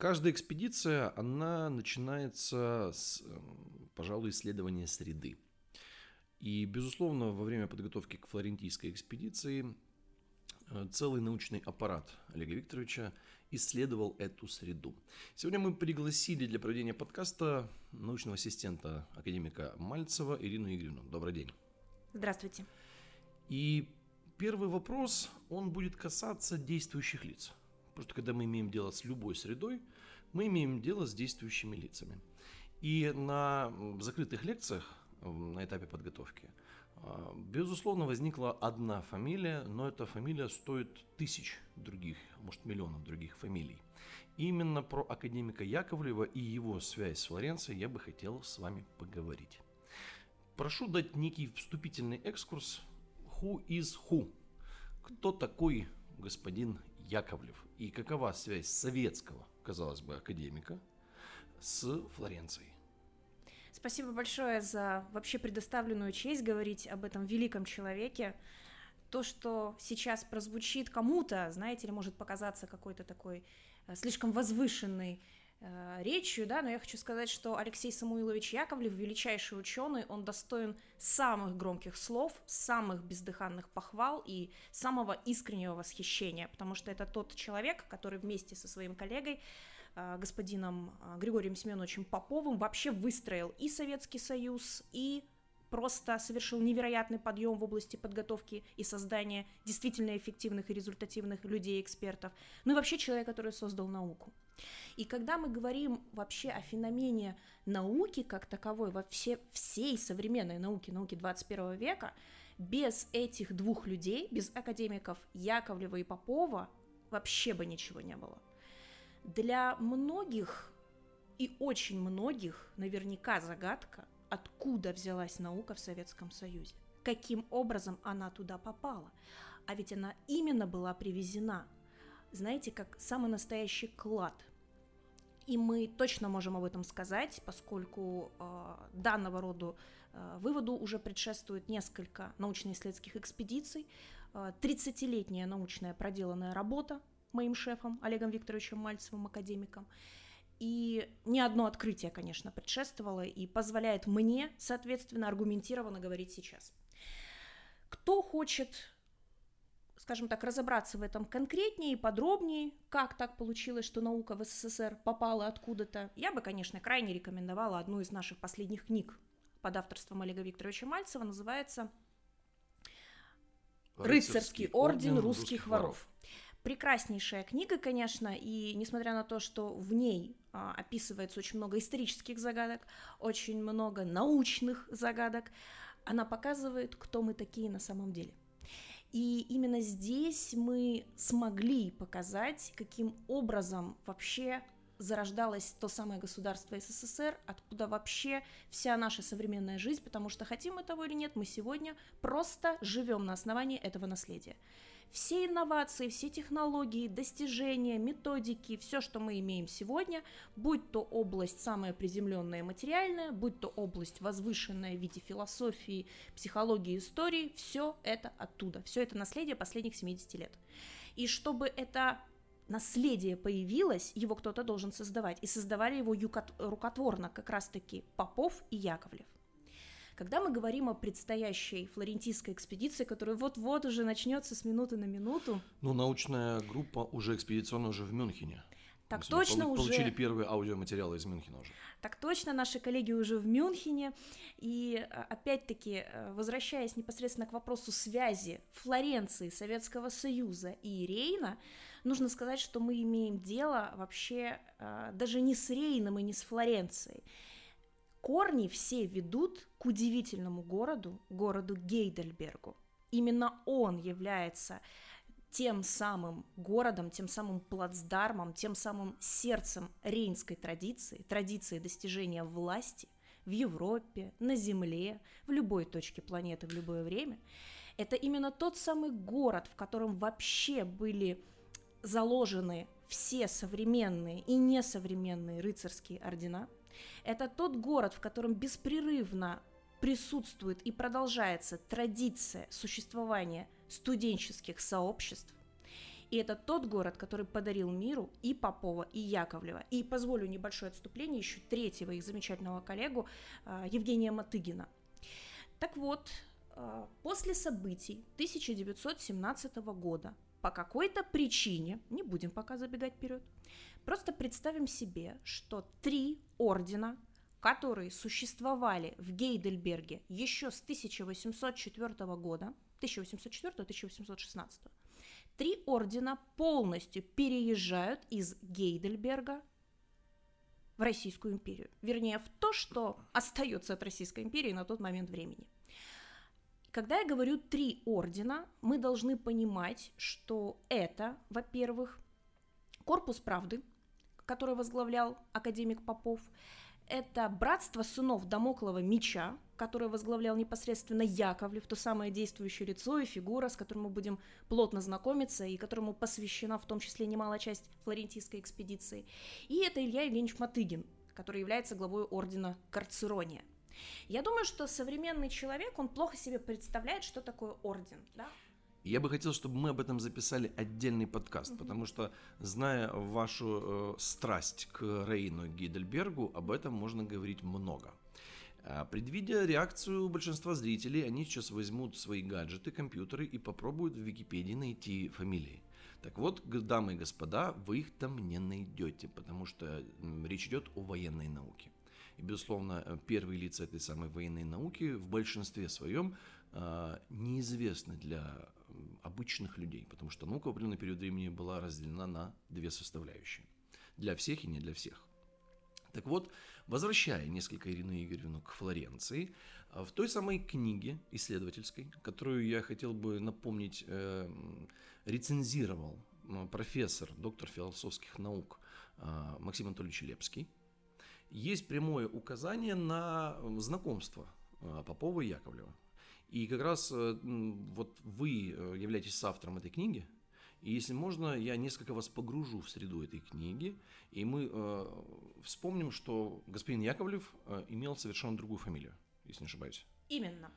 Каждая экспедиция, она начинается с, эм, пожалуй, исследования среды. И, безусловно, во время подготовки к флорентийской экспедиции э, целый научный аппарат Олега Викторовича исследовал эту среду. Сегодня мы пригласили для проведения подкаста научного ассистента академика Мальцева Ирину Игоревну. Добрый день. Здравствуйте. И первый вопрос, он будет касаться действующих лиц. Потому что когда мы имеем дело с любой средой, мы имеем дело с действующими лицами. И на закрытых лекциях на этапе подготовки, а, безусловно, возникла одна фамилия, но эта фамилия стоит тысяч других, может миллионов других фамилий. И именно про академика Яковлева и его связь с Флоренцией я бы хотел с вами поговорить. Прошу дать некий вступительный экскурс «Who is who?» Кто такой господин Яковлев и какова связь советского, казалось бы, академика с Флоренцией? Спасибо большое за вообще предоставленную честь говорить об этом великом человеке. То, что сейчас прозвучит кому-то, знаете ли, может показаться какой-то такой э, слишком возвышенной речью, да, но я хочу сказать, что Алексей Самуилович Яковлев, величайший ученый, он достоин самых громких слов, самых бездыханных похвал и самого искреннего восхищения, потому что это тот человек, который вместе со своим коллегой Э, господином э, Григорием Семеновичем Поповым вообще выстроил и Советский Союз, и просто совершил невероятный подъем в области подготовки и создания действительно эффективных и результативных людей-экспертов, ну и вообще человек, который создал науку. И когда мы говорим вообще о феномене науки как таковой, во все, всей современной науки, науки 21 века, без этих двух людей, без академиков Яковлева и Попова, вообще бы ничего не было. Для многих и очень многих наверняка загадка, откуда взялась наука в Советском Союзе, каким образом она туда попала. А ведь она именно была привезена, знаете, как самый настоящий клад. И мы точно можем об этом сказать, поскольку э, данного рода э, выводу уже предшествует несколько научно-исследовательских экспедиций, э, 30-летняя научная проделанная работа, моим шефом Олегом Викторовичем Мальцевым, академиком. И ни одно открытие, конечно, предшествовало и позволяет мне, соответственно, аргументированно говорить сейчас. Кто хочет скажем так, разобраться в этом конкретнее и подробнее, как так получилось, что наука в СССР попала откуда-то, я бы, конечно, крайне рекомендовала одну из наших последних книг под авторством Олега Викторовича Мальцева, называется «Рыцарский, Рыцарский орден русских, русских воров». воров. Прекраснейшая книга, конечно, и несмотря на то, что в ней а, описывается очень много исторических загадок, очень много научных загадок, она показывает, кто мы такие на самом деле. И именно здесь мы смогли показать, каким образом вообще зарождалось то самое государство СССР, откуда вообще вся наша современная жизнь, потому что хотим мы того или нет, мы сегодня просто живем на основании этого наследия. Все инновации, все технологии, достижения, методики, все, что мы имеем сегодня, будь то область самая приземленная материальная, будь то область возвышенная в виде философии, психологии, истории, все это оттуда, все это наследие последних 70 лет. И чтобы это наследие появилось, его кто-то должен создавать. И создавали его рукотворно как раз-таки Попов и Яковлев. Когда мы говорим о предстоящей флорентийской экспедиции, которая вот-вот уже начнется с минуты на минуту. Ну, научная группа уже экспедиционная уже в Мюнхене. Так Мы точно уже. Получили первые аудиоматериалы из Мюнхена уже. Так точно, наши коллеги уже в Мюнхене. И а, опять-таки, э, возвращаясь непосредственно к вопросу связи Флоренции, Советского Союза и Рейна, нужно сказать, что мы имеем дело вообще э, даже не с Рейном и не с Флоренцией. Корни все ведут к удивительному городу, городу Гейдельбергу. Именно он является тем самым городом, тем самым плацдармом, тем самым сердцем рейнской традиции, традиции достижения власти в Европе, на Земле, в любой точке планеты, в любое время. Это именно тот самый город, в котором вообще были заложены все современные и несовременные рыцарские ордена. Это тот город, в котором беспрерывно присутствует и продолжается традиция существования студенческих сообществ, и это тот город, который подарил миру и Попова, и Яковлева. И позволю небольшое отступление еще третьего их замечательного коллегу а, Евгения Матыгина. Так вот, а, после событий 1917 года по какой-то причине, не будем пока забегать вперед, просто представим себе, что три ордена, которые существовали в Гейдельберге еще с 1804 года, 1804-1816, три ордена полностью переезжают из Гейдельберга в Российскую империю. Вернее, в то, что остается от Российской империи на тот момент времени. Когда я говорю три ордена, мы должны понимать, что это, во-первых, корпус правды, который возглавлял академик Попов, это братство сынов Дамоклова меча, которое возглавлял непосредственно Яковлев, то самое действующее лицо и фигура, с которым мы будем плотно знакомиться и которому посвящена в том числе немалая часть флорентийской экспедиции. И это Илья Евгеньевич Матыгин, который является главой ордена Карцерония. Я думаю, что современный человек, он плохо себе представляет, что такое орден, да? Я бы хотел, чтобы мы об этом записали отдельный подкаст, mm-hmm. потому что, зная вашу э, страсть к Рейну Гидельбергу, об этом можно говорить много. А, предвидя реакцию большинства зрителей, они сейчас возьмут свои гаджеты, компьютеры и попробуют в Википедии найти фамилии. Так вот, дамы и господа, вы их там не найдете, потому что речь идет о военной науке. И, безусловно, э, первые лица этой самой военной науки в большинстве своем э, неизвестны для обычных людей, потому что наука в определенный период времени была разделена на две составляющие. Для всех и не для всех. Так вот, возвращая несколько Ирину Игоревну к Флоренции, э, в той самой книге исследовательской, которую я хотел бы напомнить, э, рецензировал профессор, доктор философских наук э, Максим Анатольевич Лепский, есть прямое указание на знакомство Попова и Яковлева. И как раз э, вот вы э, являетесь автором этой книги, и если можно, я несколько вас погружу в среду этой книги, и мы э, вспомним, что господин Яковлев э, имел совершенно другую фамилию, если не ошибаюсь. Именно.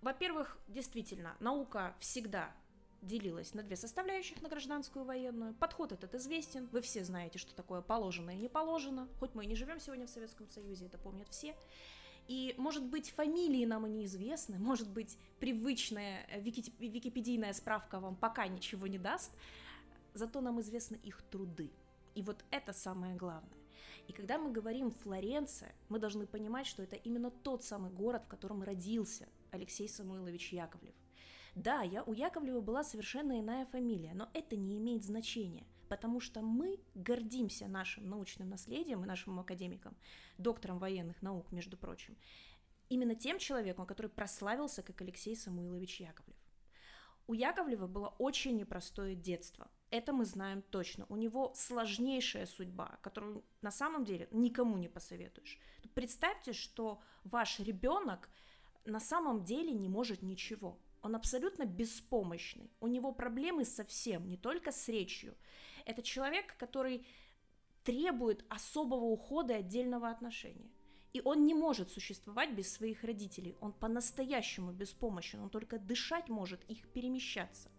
Во-первых, действительно, наука всегда делилась на две составляющих, на гражданскую и военную. Подход этот известен, вы все знаете, что такое положено и не положено. Хоть мы и не живем сегодня в Советском Союзе, это помнят все. И, может быть, фамилии нам и неизвестны, может быть, привычная википедийная справка вам пока ничего не даст, зато нам известны их труды. И вот это самое главное. И когда мы говорим Флоренция, мы должны понимать, что это именно тот самый город, в котором родился Алексей Самуилович Яковлев. Да, я, у Яковлева была совершенно иная фамилия, но это не имеет значения потому что мы гордимся нашим научным наследием и нашим академиком, доктором военных наук, между прочим, именно тем человеком, который прославился как Алексей Самуилович Яковлев. У Яковлева было очень непростое детство. Это мы знаем точно. У него сложнейшая судьба, которую на самом деле никому не посоветуешь. Представьте, что ваш ребенок на самом деле не может ничего. Он абсолютно беспомощный. У него проблемы совсем, не только с речью. Это человек, который требует особого ухода и отдельного отношения. И он не может существовать без своих родителей. Он по-настоящему беспомощен. Он только дышать может, их перемещаться.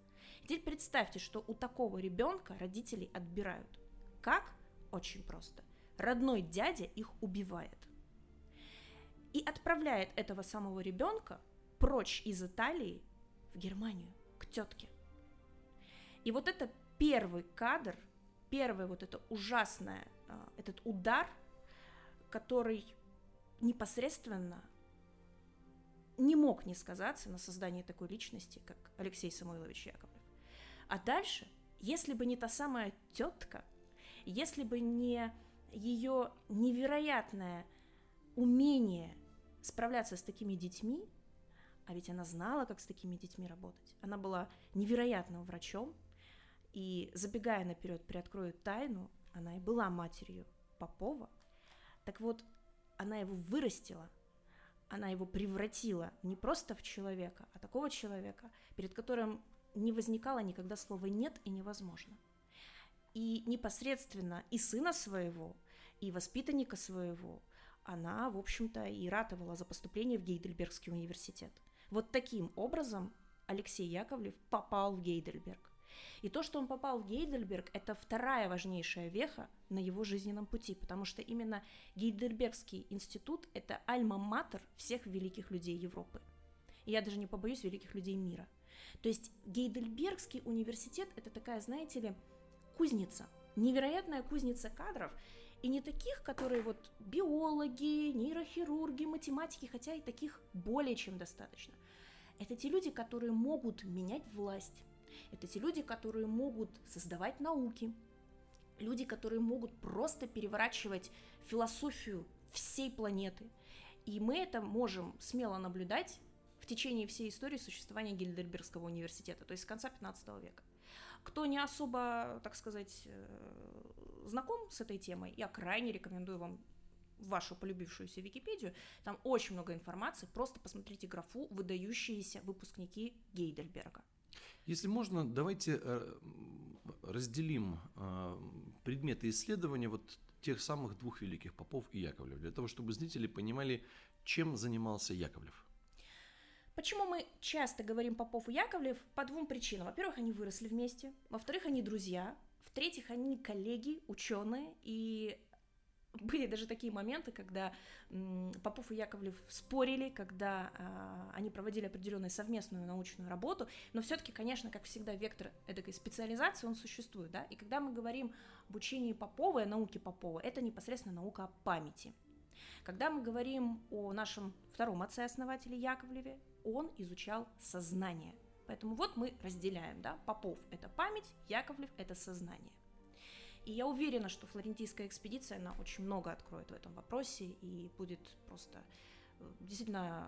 Теперь представьте, что у такого ребенка родителей отбирают. Как? Очень просто. Родной дядя их убивает. И отправляет этого самого ребенка прочь из Италии в Германию, к тетке. И вот это первый кадр, первый вот это ужасное, а, этот удар, который непосредственно не мог не сказаться на создании такой личности, как Алексей Самойлович Яковлев. А дальше, если бы не та самая тетка, если бы не ее невероятное умение справляться с такими детьми, а ведь она знала, как с такими детьми работать. Она была невероятным врачом, и забегая наперед, приоткрою тайну, она и была матерью Попова. Так вот, она его вырастила, она его превратила не просто в человека, а такого человека, перед которым не возникало никогда слова «нет» и «невозможно». И непосредственно и сына своего, и воспитанника своего она, в общем-то, и ратовала за поступление в Гейдельбергский университет. Вот таким образом Алексей Яковлев попал в Гейдельберг. И то, что он попал в Гейдельберг, это вторая важнейшая веха на его жизненном пути, потому что именно Гейдельбергский институт – это альма-матер всех великих людей Европы. И я даже не побоюсь великих людей мира. То есть Гейдельбергский университет – это такая, знаете ли, кузница, невероятная кузница кадров, и не таких, которые вот биологи, нейрохирурги, математики, хотя и таких более чем достаточно. Это те люди, которые могут менять власть, это те люди, которые могут создавать науки, люди, которые могут просто переворачивать философию всей планеты. И мы это можем смело наблюдать в течение всей истории существования Гильдербергского университета, то есть с конца 15 века. Кто не особо, так сказать, э, знаком с этой темой, я крайне рекомендую вам вашу полюбившуюся Википедию, там очень много информации, просто посмотрите графу «Выдающиеся выпускники Гейдельберга». Если можно, давайте э, разделим э, предметы исследования вот тех самых двух великих попов и Яковлев, для того, чтобы зрители понимали, чем занимался Яковлев. Почему мы часто говорим Попов и Яковлев? По двум причинам. Во-первых, они выросли вместе. Во-вторых, они друзья. В-третьих, они коллеги, ученые. И были даже такие моменты, когда Попов и Яковлев спорили, когда э, они проводили определенную совместную научную работу, но все-таки, конечно, как всегда, вектор этой специализации, он существует, да, и когда мы говорим об учении Попова и науке Попова, это непосредственно наука о памяти. Когда мы говорим о нашем втором отце-основателе Яковлеве, он изучал сознание. Поэтому вот мы разделяем, да, Попов – это память, Яковлев – это сознание. И я уверена, что флорентийская экспедиция, она очень много откроет в этом вопросе и будет просто э, действительно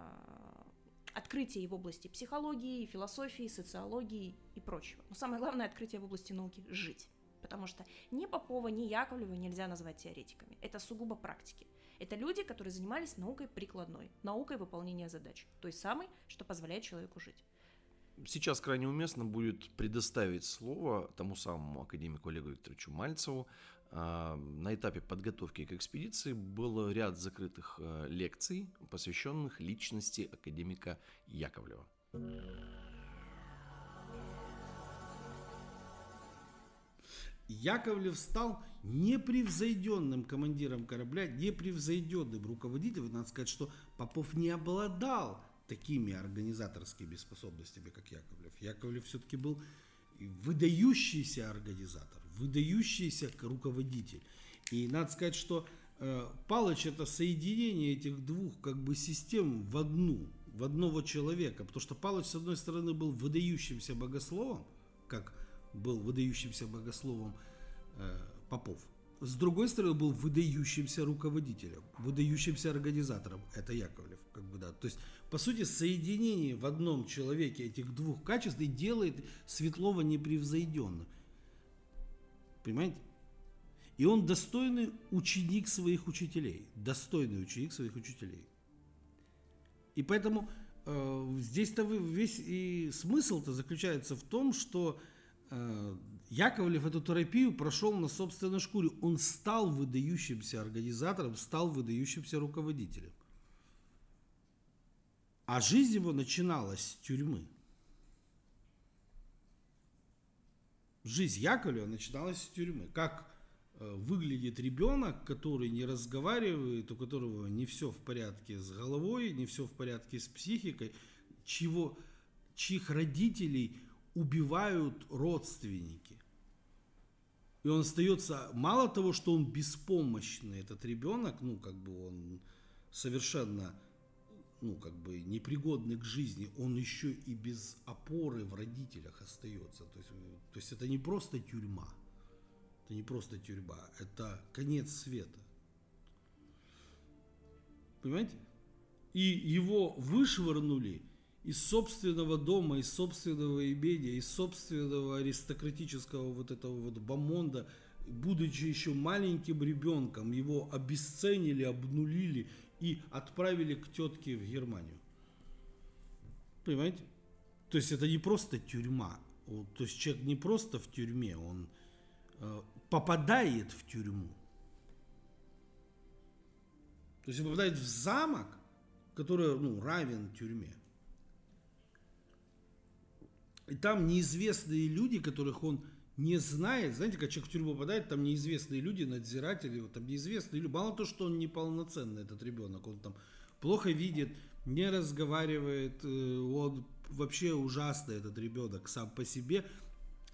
открытие в области психологии, философии, социологии и прочего. Но самое главное открытие в области науки – жить. Потому что ни Попова, ни Яковлева нельзя назвать теоретиками. Это сугубо практики. Это люди, которые занимались наукой прикладной, наукой выполнения задач, той самой, что позволяет человеку жить сейчас крайне уместно будет предоставить слово тому самому академику Олегу Викторовичу Мальцеву. А, на этапе подготовки к экспедиции был ряд закрытых э, лекций, посвященных личности академика Яковлева. Яковлев стал непревзойденным командиром корабля, непревзойденным руководителем. Надо сказать, что Попов не обладал такими организаторскими способностями, как Яковлев. Яковлев все-таки был выдающийся организатор, выдающийся руководитель. И надо сказать, что э, Палыч это соединение этих двух как бы систем в одну, в одного человека. Потому что Палыч, с одной стороны, был выдающимся богословом, как был выдающимся богословом э, Попов. С другой стороны, был выдающимся руководителем, выдающимся организатором. Это Яковлев. Как бы, да. То есть по сути, соединение в одном человеке этих двух качеств и делает Светлова непревзойденным. Понимаете? И он достойный ученик своих учителей. Достойный ученик своих учителей. И поэтому э, здесь-то весь и смысл-то заключается в том, что э, Яковлев эту терапию прошел на собственной шкуре. Он стал выдающимся организатором, стал выдающимся руководителем. А жизнь его начиналась с тюрьмы. Жизнь Яковлева начиналась с тюрьмы. Как э, выглядит ребенок, который не разговаривает, у которого не все в порядке с головой, не все в порядке с психикой, чего, чьих родителей убивают родственники. И он остается, мало того, что он беспомощный, этот ребенок, ну, как бы он совершенно ну, как бы непригодный к жизни, он еще и без опоры в родителях остается. То есть, то есть это не просто тюрьма. Это не просто тюрьма, это конец света. Понимаете? И его вышвырнули из собственного дома, из собственного имения, из собственного аристократического вот этого вот бомонда, будучи еще маленьким ребенком, его обесценили, обнулили и отправили к тетке в Германию. Понимаете? То есть это не просто тюрьма. То есть человек не просто в тюрьме, он э, попадает в тюрьму. То есть он попадает в замок, который ну, равен тюрьме. И там неизвестные люди, которых он не знает, знаете, как человек в тюрьму попадает, там неизвестные люди, надзиратели, вот там неизвестные люди. Мало то, что он неполноценный, этот ребенок, он там плохо видит, не разговаривает, э, он вообще ужасный, этот ребенок сам по себе.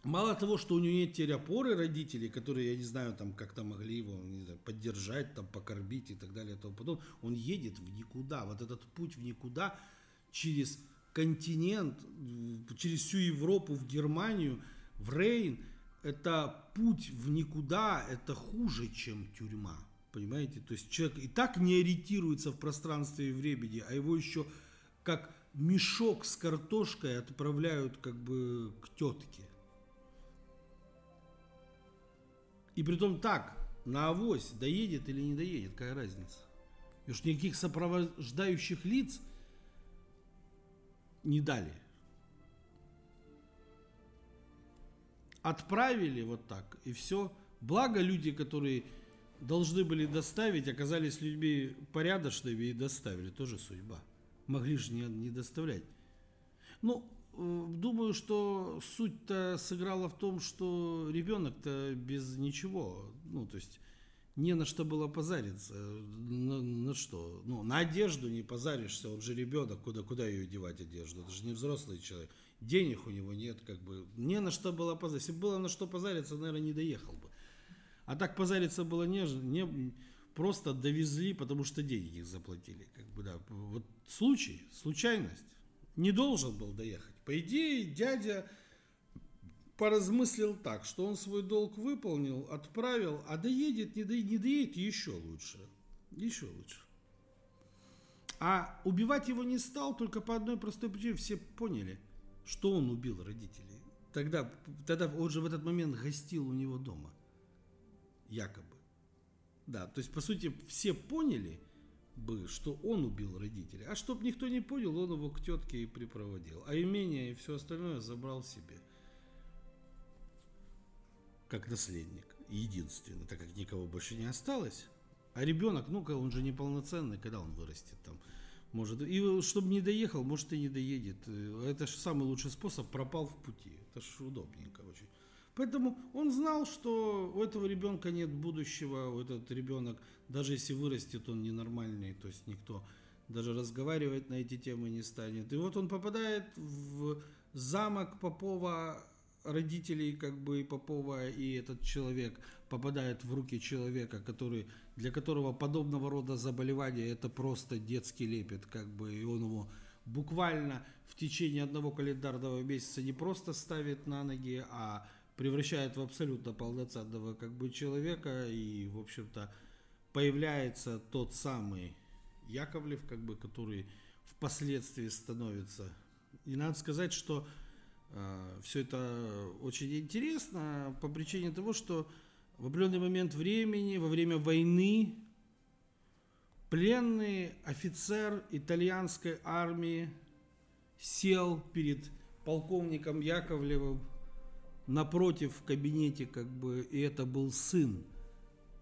Мало того, что у него нет теперь опоры родителей, которые, я не знаю, там как-то могли его знаю, поддержать, там, покормить и так далее и тому подобное, он едет в никуда. Вот этот путь в никуда через континент, через всю Европу в Германию, в Рейн – это путь в никуда, это хуже, чем тюрьма. Понимаете? То есть человек и так не ориентируется в пространстве и времени, а его еще как мешок с картошкой отправляют как бы к тетке. И при том так, на авось, доедет или не доедет, какая разница. И уж никаких сопровождающих лиц не дали. отправили вот так, и все. Благо люди, которые должны были доставить, оказались людьми порядочными и доставили. Тоже судьба. Могли же не, не доставлять. Ну, э, думаю, что суть-то сыграла в том, что ребенок-то без ничего. Ну, то есть не на что было позариться. На, на что? Ну, на одежду не позаришься, он же ребенок, куда, куда ее девать одежду? Это же не взрослый человек денег у него нет, как бы, не на что было позариться. Если было на что позариться, наверное, не доехал бы. А так позариться было не, не просто довезли, потому что деньги заплатили. Как бы, да. Вот случай, случайность. Не должен был доехать. По идее, дядя поразмыслил так, что он свой долг выполнил, отправил, а доедет, не доедет, не доедет еще лучше. Еще лучше. А убивать его не стал только по одной простой причине. Все поняли – что он убил родителей. Тогда, тогда он же в этот момент гостил у него дома. Якобы. Да, то есть, по сути, все поняли бы, что он убил родителей. А чтоб никто не понял, он его к тетке и припроводил. А имение и все остальное забрал себе. Как наследник. Единственный, так как никого больше не осталось. А ребенок, ну-ка, он же неполноценный, когда он вырастет там. Может, и чтобы не доехал, может и не доедет. Это же самый лучший способ, пропал в пути. Это же удобненько очень. Поэтому он знал, что у этого ребенка нет будущего, у этот ребенок, даже если вырастет, он ненормальный, то есть никто даже разговаривать на эти темы не станет. И вот он попадает в замок Попова, родителей как бы Попова, и этот человек попадает в руки человека, который для которого подобного рода заболевания это просто детский лепет, как бы, и он его буквально в течение одного календарного месяца не просто ставит на ноги, а превращает в абсолютно полноценного как бы человека, и, в общем-то, появляется тот самый Яковлев, как бы, который впоследствии становится. И надо сказать, что все это очень интересно по причине того, что в определенный момент времени, во время войны, пленный офицер итальянской армии сел перед полковником Яковлевым напротив в кабинете, как бы, и это был сын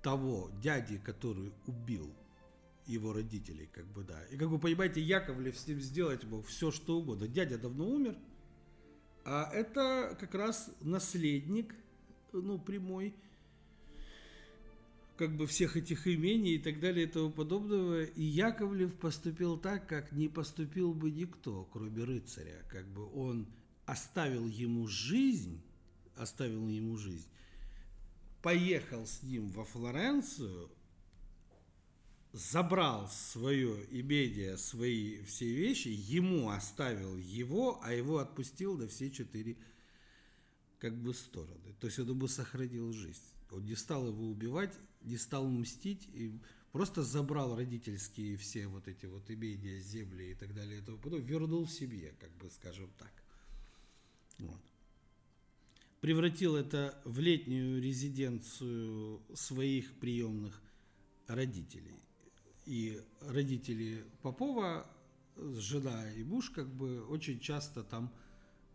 того дяди, который убил его родителей, как бы, да. И, как вы понимаете, Яковлев с ним сделать мог все, что угодно. Дядя давно умер, а это как раз наследник, ну, прямой, как бы всех этих имений и так далее и тому подобного. И Яковлев поступил так, как не поступил бы никто, кроме рыцаря. Как бы он оставил ему жизнь, оставил ему жизнь, поехал с ним во Флоренцию, забрал свое имение, свои все вещи, ему оставил его, а его отпустил на все четыре как бы стороны. То есть он ему сохранил жизнь. Он не стал его убивать, не стал мстить, и просто забрал родительские все вот эти вот имения, земли и так далее, и тому вернул себе, как бы скажем так. Вот. Превратил это в летнюю резиденцию своих приемных родителей. И родители Попова, жена и муж, как бы очень часто там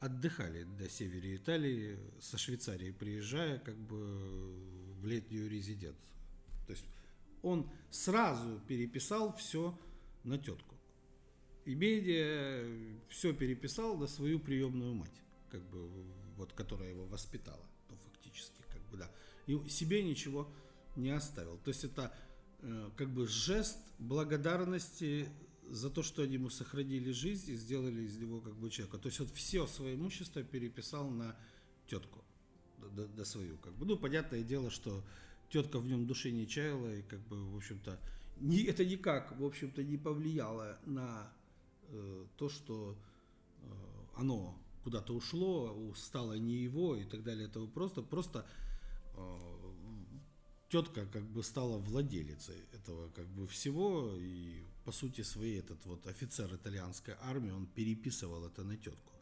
отдыхали до севера Италии, со Швейцарии приезжая, как бы в летнюю резиденцию. То есть он сразу переписал все на тетку. И медиа все переписал на свою приемную мать, как бы, вот, которая его воспитала, ну, фактически, как бы, да. И себе ничего не оставил. То есть это э, как бы жест благодарности за то, что они ему сохранили жизнь и сделали из него как бы человека. То есть он все свое имущество переписал на тетку, до, до свою. Как бы. Ну, понятное дело, что тетка в нем души не чаяла, и как бы, в общем-то, не, это никак, в общем-то, не повлияло на э, то, что э, оно куда-то ушло, стало не его и так далее. Это просто, просто э, тетка как бы стала владелицей этого как бы всего и по сути своей этот вот офицер итальянской армии он переписывал это на тетку.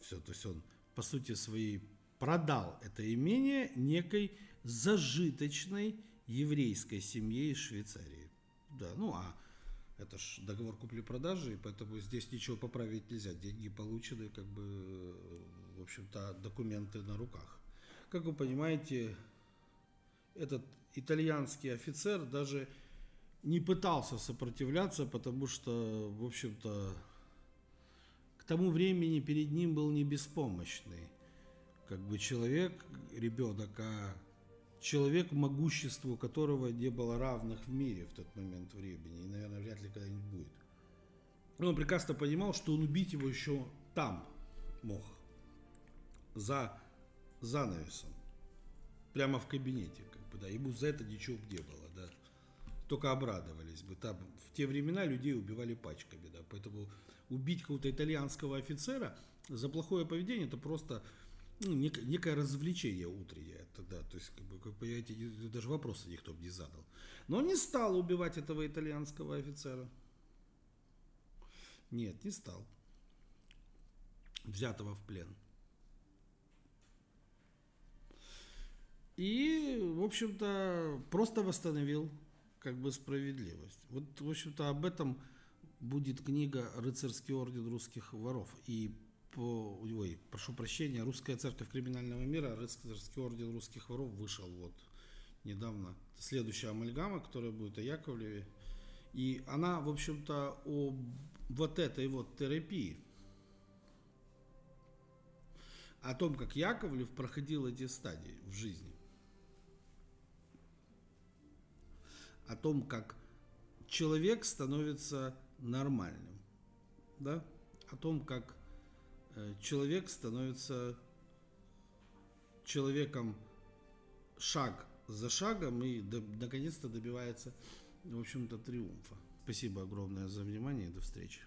Все, то есть он по сути своей продал это имение некой зажиточной еврейской семье из Швейцарии. Да, ну а это ж договор купли-продажи, и поэтому здесь ничего поправить нельзя. Деньги получены, как бы, в общем-то, документы на руках. Как вы понимаете, этот итальянский офицер даже не пытался сопротивляться, потому что, в общем-то, к тому времени перед ним был не беспомощный как бы человек, ребенок, а человек, могуществу которого не было равных в мире в тот момент времени, и, наверное, вряд ли когда-нибудь будет. он прекрасно понимал, что он убить его еще там мог, за занавесом, прямо в кабинете, бы, да, ему за это ничего бы не было, да, только обрадовались бы. Там в те времена людей убивали пачками, да, поэтому убить какого-то итальянского офицера за плохое поведение это просто ну, некое, некое развлечение утреннее тогда, то есть, как бы, как понимаете, даже вопроса никто бы не задал. Но не стал убивать этого итальянского офицера. Нет, не стал. Взятого в плен. И, в общем-то, просто восстановил как бы справедливость. Вот, в общем-то, об этом будет книга «Рыцарский орден русских воров». И по, ой, прошу прощения, Русская церковь криминального мира, Рыцарский орден русских воров вышел вот недавно. Следующая амальгама, которая будет о Яковлеве. И она, в общем-то, о вот этой вот терапии. О том, как Яковлев проходил эти стадии в жизни. О том, как человек становится нормальным. Да? О том, как Э, человек становится человеком шаг за шагом и до, наконец-то добивается, в общем-то, триумфа. Спасибо огромное за внимание и до встречи.